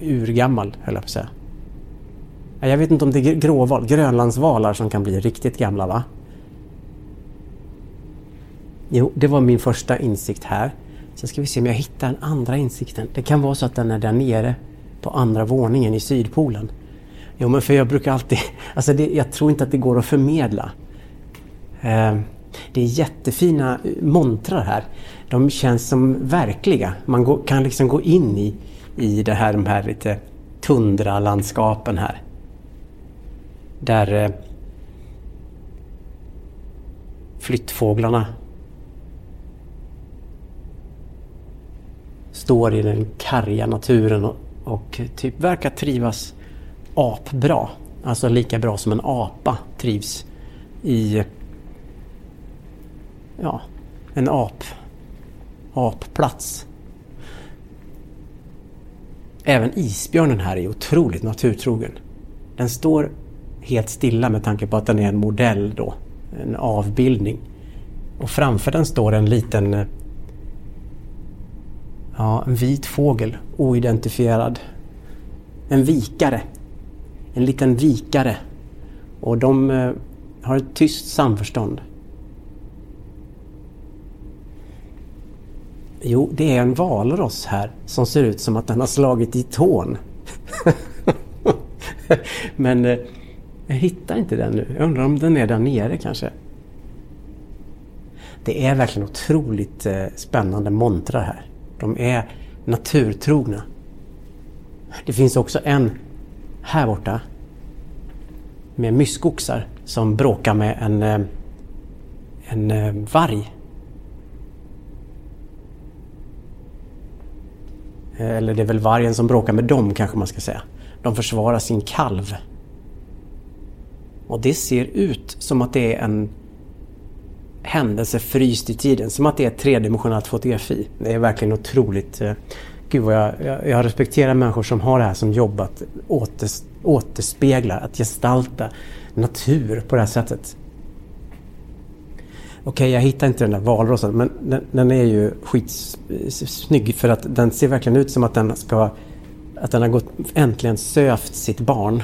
urgammal, höll jag på att säga. Jag vet inte om det är gråval, grönlandsvalar som kan bli riktigt gamla va? Jo, det var min första insikt här. Sen ska vi se om jag hittar den andra insikten. Det kan vara så att den är där nere på andra våningen i Sydpolen. Jo, men för jag brukar alltid... [LAUGHS] Alltså det, jag tror inte att det går att förmedla. Eh, det är jättefina eh, montrar här. De känns som verkliga. Man går, kan liksom gå in i, i det här, de här lite tundralandskapen här. Där eh, flyttfåglarna står i den karga naturen och, och typ verkar trivas apbra. Alltså lika bra som en apa trivs i ja, en ap, applats. Även isbjörnen här är otroligt naturtrogen. Den står helt stilla med tanke på att den är en modell då. En avbildning. Och framför den står en liten Ja, en vit fågel, oidentifierad. En vikare. En liten vikare. Och de eh, har ett tyst samförstånd. Jo, det är en valross här som ser ut som att den har slagit i tån. [LAUGHS] Men eh, jag hittar inte den nu. Jag undrar om den är där nere kanske. Det är verkligen otroligt eh, spännande montrar här. De är naturtrogna. Det finns också en här borta med myskoxar som bråkar med en, eh, en eh, varg. Eh, eller det är väl vargen som bråkar med dem kanske man ska säga. De försvarar sin kalv. Och det ser ut som att det är en händelse fryst i tiden. Som att det är ett tredimensionellt fotografi. Det är verkligen otroligt. Eh, gud vad jag, jag, jag respekterar människor som har det här som jobb att åter, återspegla, att gestalta natur på det här sättet. Okej, okay, jag hittar inte den där valrosen men den, den, är ju skitsnygg för att den ser verkligen ut som att den ska att den har gått, äntligen sövt sitt barn.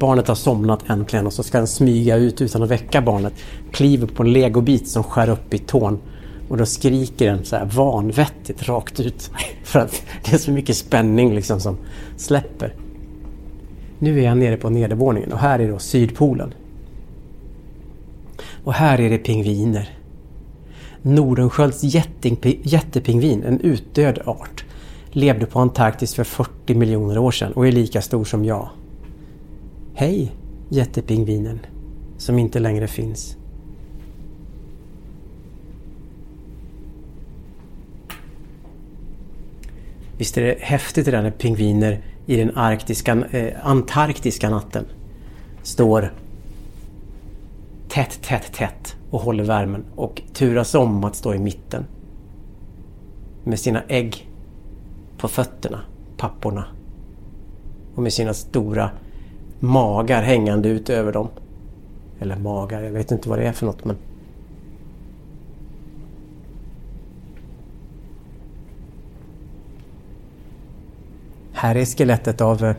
Barnet har somnat äntligen och så ska den smyga ut utan att väcka barnet. Kliver på en legobit som skär upp i tån. Och då skriker den så här vanvettigt rakt ut. [LAUGHS] För att det är så mycket spänning liksom som släpper. Nu är jag nere på nedervåningen och här är då Sydpolen. Och här är det pingviner. Nordenskölds jättepingvin, en utdöd art, levde på Antarktis för 40 miljoner år sedan och är lika stor som jag. Hej jättepingvinen som inte längre finns. Visst är det häftigt det där när pingviner i den arktiska, eh, antarktiska natten står tätt, tätt, tätt och håller värmen och turas om att stå i mitten. Med sina ägg på fötterna, papporna. Och med sina stora magar hängande ut över dem. Eller magar, jag vet inte vad det är för något men... Här är skelettet av eh,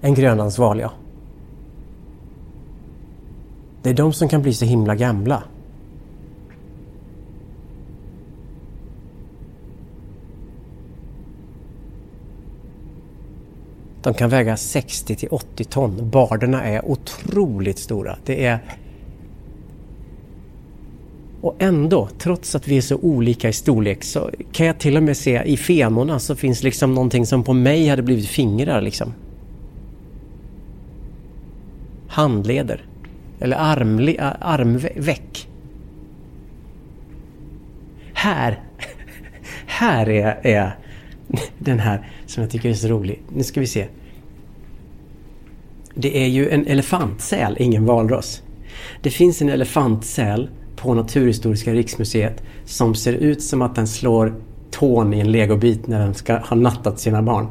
en grönlandsval, ja. Det är de som kan bli så himla gamla. De kan väga 60 till 80 ton. Barderna är otroligt stora. Det är... Och ändå, trots att vi är så olika i storlek, så kan jag till och med se i fenorna så finns liksom någonting som på mig hade blivit fingrar liksom. Handleder. Eller armle, armveck. Här, [LAUGHS] här är, är [LAUGHS] den här som jag tycker är så rolig. Nu ska vi se. Det är ju en elefantsäl, ingen valross. Det finns en elefantsäl på Naturhistoriska riksmuseet som ser ut som att den slår tån i en legobit när den ska ha nattat sina barn.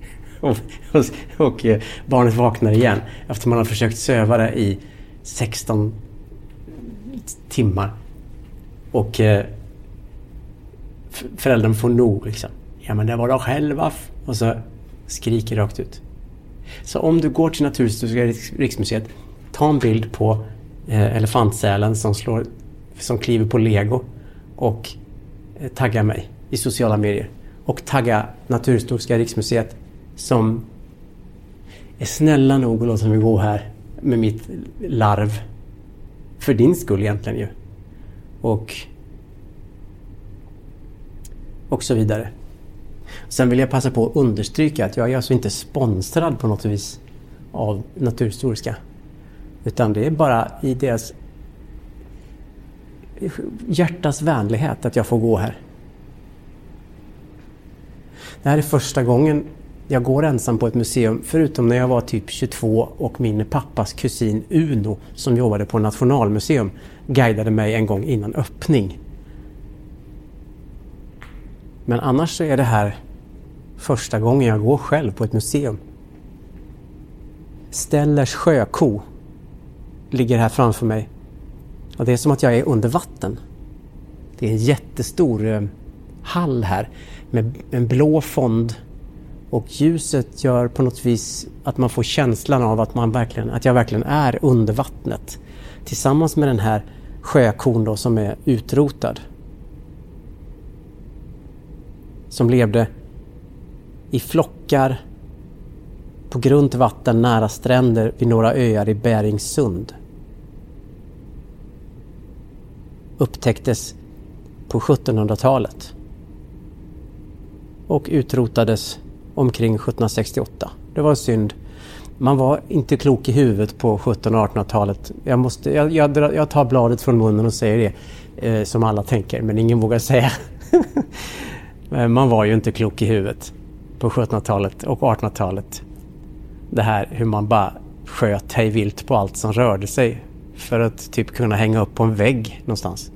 [LAUGHS] och, och, och, eh, barnet vaknar igen efter man har försökt söva det i 16 timmar. Och eh, föräldern får nog liksom. Ja men det var de själva. Och så skriker rakt ut. Så om du går till Naturhistoriska riksmuseet, ta en bild på eh, elefantsälen som, slår, som kliver på lego och eh, tagga mig i sociala medier. Och tagga Naturhistoriska riksmuseet som är snälla nog att låta mig gå här med mitt larv. För din skull egentligen ju. Och och så vidare. Sen vill jag passa på att understryka att jag är alltså inte sponsrad på något vis av Naturhistoriska. Utan det är bara i deras hjärtas vänlighet att jag får gå här. Det här är första gången jag går ensam på ett museum förutom när jag var typ 22 och min pappas kusin Uno som jobbade på Nationalmuseum guidade mig en gång innan öppning. Men annars så är det här första gången jag går själv på ett museum. Stellers sjöko ligger här framför mig. Och det är som att jag är under vatten. Det är en jättestor eh, hall här med en blå fond och ljuset gör på något vis att man får känslan av att, man verkligen, att jag verkligen är under vattnet. Tillsammans med den här sjökon då som är utrotad. Som levde i flockar på grunt vatten nära stränder vid några öar i Bäringssund. Upptäcktes på 1700-talet och utrotades omkring 1768. Det var synd. Man var inte klok i huvudet på 1700 och 1800-talet. Jag, måste, jag, jag, jag, tar bladet från munnen och säger det eh, som alla tänker, men ingen vågar säga. [LAUGHS] man var ju inte klok i huvudet på 1700-talet och 1800-talet. Det här hur man bara sköt hej vilt på allt som rörde sig för att typ kunna hänga upp på en vägg någonstans.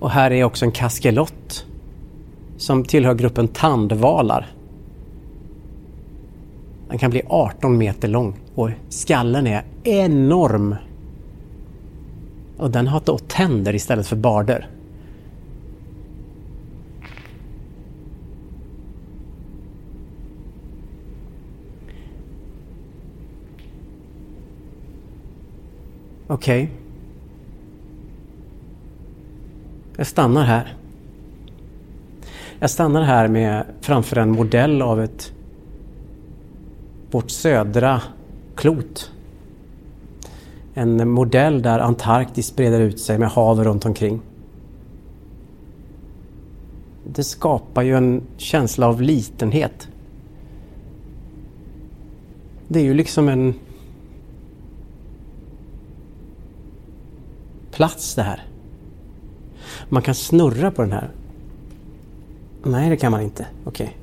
Och här är också en kaskelott som tillhör gruppen tandvalar. Den kan bli 18 meter lång och skallen är enorm. Och den har då tänder istället för barder. Okej. Okay. Jag stannar här. Jag stannar här med framför en modell av ett vårt södra klot. En modell där Antarktis breder ut sig med hav runt omkring. Det skapar ju en känsla av litenhet. Det är ju liksom en plats det här. Man kan snurra på den här. Nej, det kan man inte. Okej.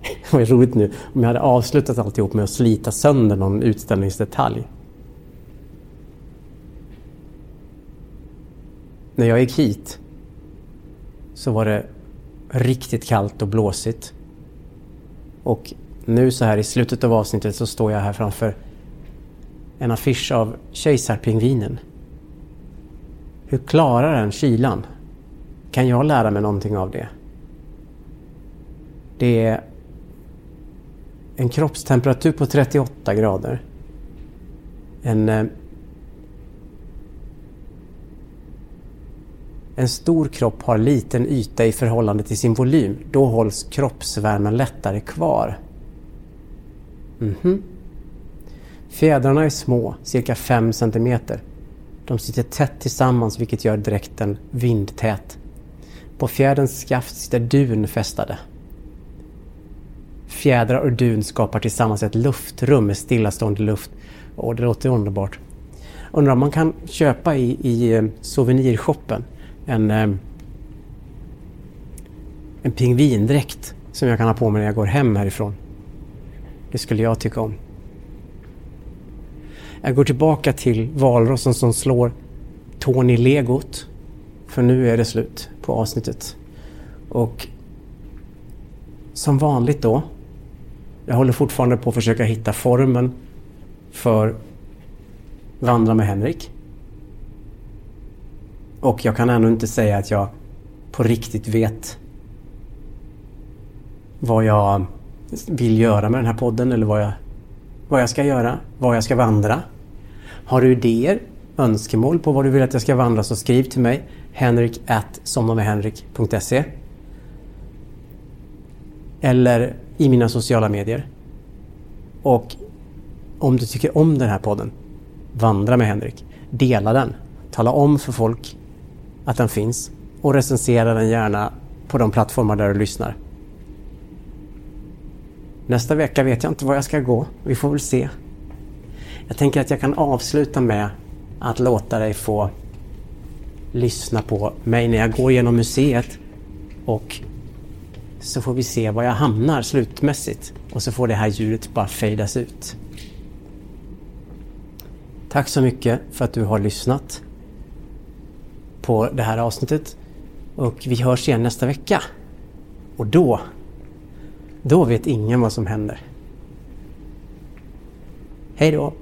Okay. [LAUGHS] Vad roligt nu om jag hade avslutat alltihop med att slita sönder någon utställningsdetalj. När jag gick hit så var det riktigt kallt och blåsigt. Och nu så här i slutet av avsnittet så står jag här framför en affisch av kejsarpingvinen. Hur klarar den kylan? Kan jag lära mig någonting av det? Det är en kroppstemperatur på 38 grader. En, eh, en stor kropp har liten yta i förhållande till sin volym. Då hålls kroppsvärmen lättare kvar. Mm -hmm. Fjädrarna är små, cirka 5 centimeter. De sitter tätt tillsammans vilket gör dräkten vindtät. På fjäderns skaft sitter dun fästade. Fjädrar och dun skapar tillsammans ett luftrum med stillastående luft. Och det låter underbart. Undrar om man kan köpa i, i eh, souvenirshoppen en, eh, en pingvindräkt som jag kan ha på mig när jag går hem härifrån. Det skulle jag tycka om. Jag går tillbaka till valrossen som slår Tony Legot. För nu är det slut på avsnittet. Och som vanligt då. Jag håller fortfarande på att försöka hitta formen för Vandra med Henrik. Och jag kan ännu inte säga att jag på riktigt vet vad jag vill göra med den här podden eller vad jag, vad jag ska göra, vad jag ska vandra. Har du idéer, önskemål på vad du vill att jag ska vandra så skriv till mig henrik somnamedhenrik.se eller i mina sociala medier. Och om du tycker om den här podden, Vandra med Henrik, dela den. Tala om för folk att den finns och recensera den gärna på de plattformar där du lyssnar. Nästa vecka vet jag inte var jag ska gå. Vi får väl se. Jag tänker att jag kan avsluta med att låta dig få lyssna på mig när jag går genom museet och så får vi se var jag hamnar slutmässigt och så får det här ljudet bara fejdas ut. Tack så mycket för att du har lyssnat på det här avsnittet och vi hörs igen nästa vecka. Och då, Då vet ingen vad som händer. Hej då!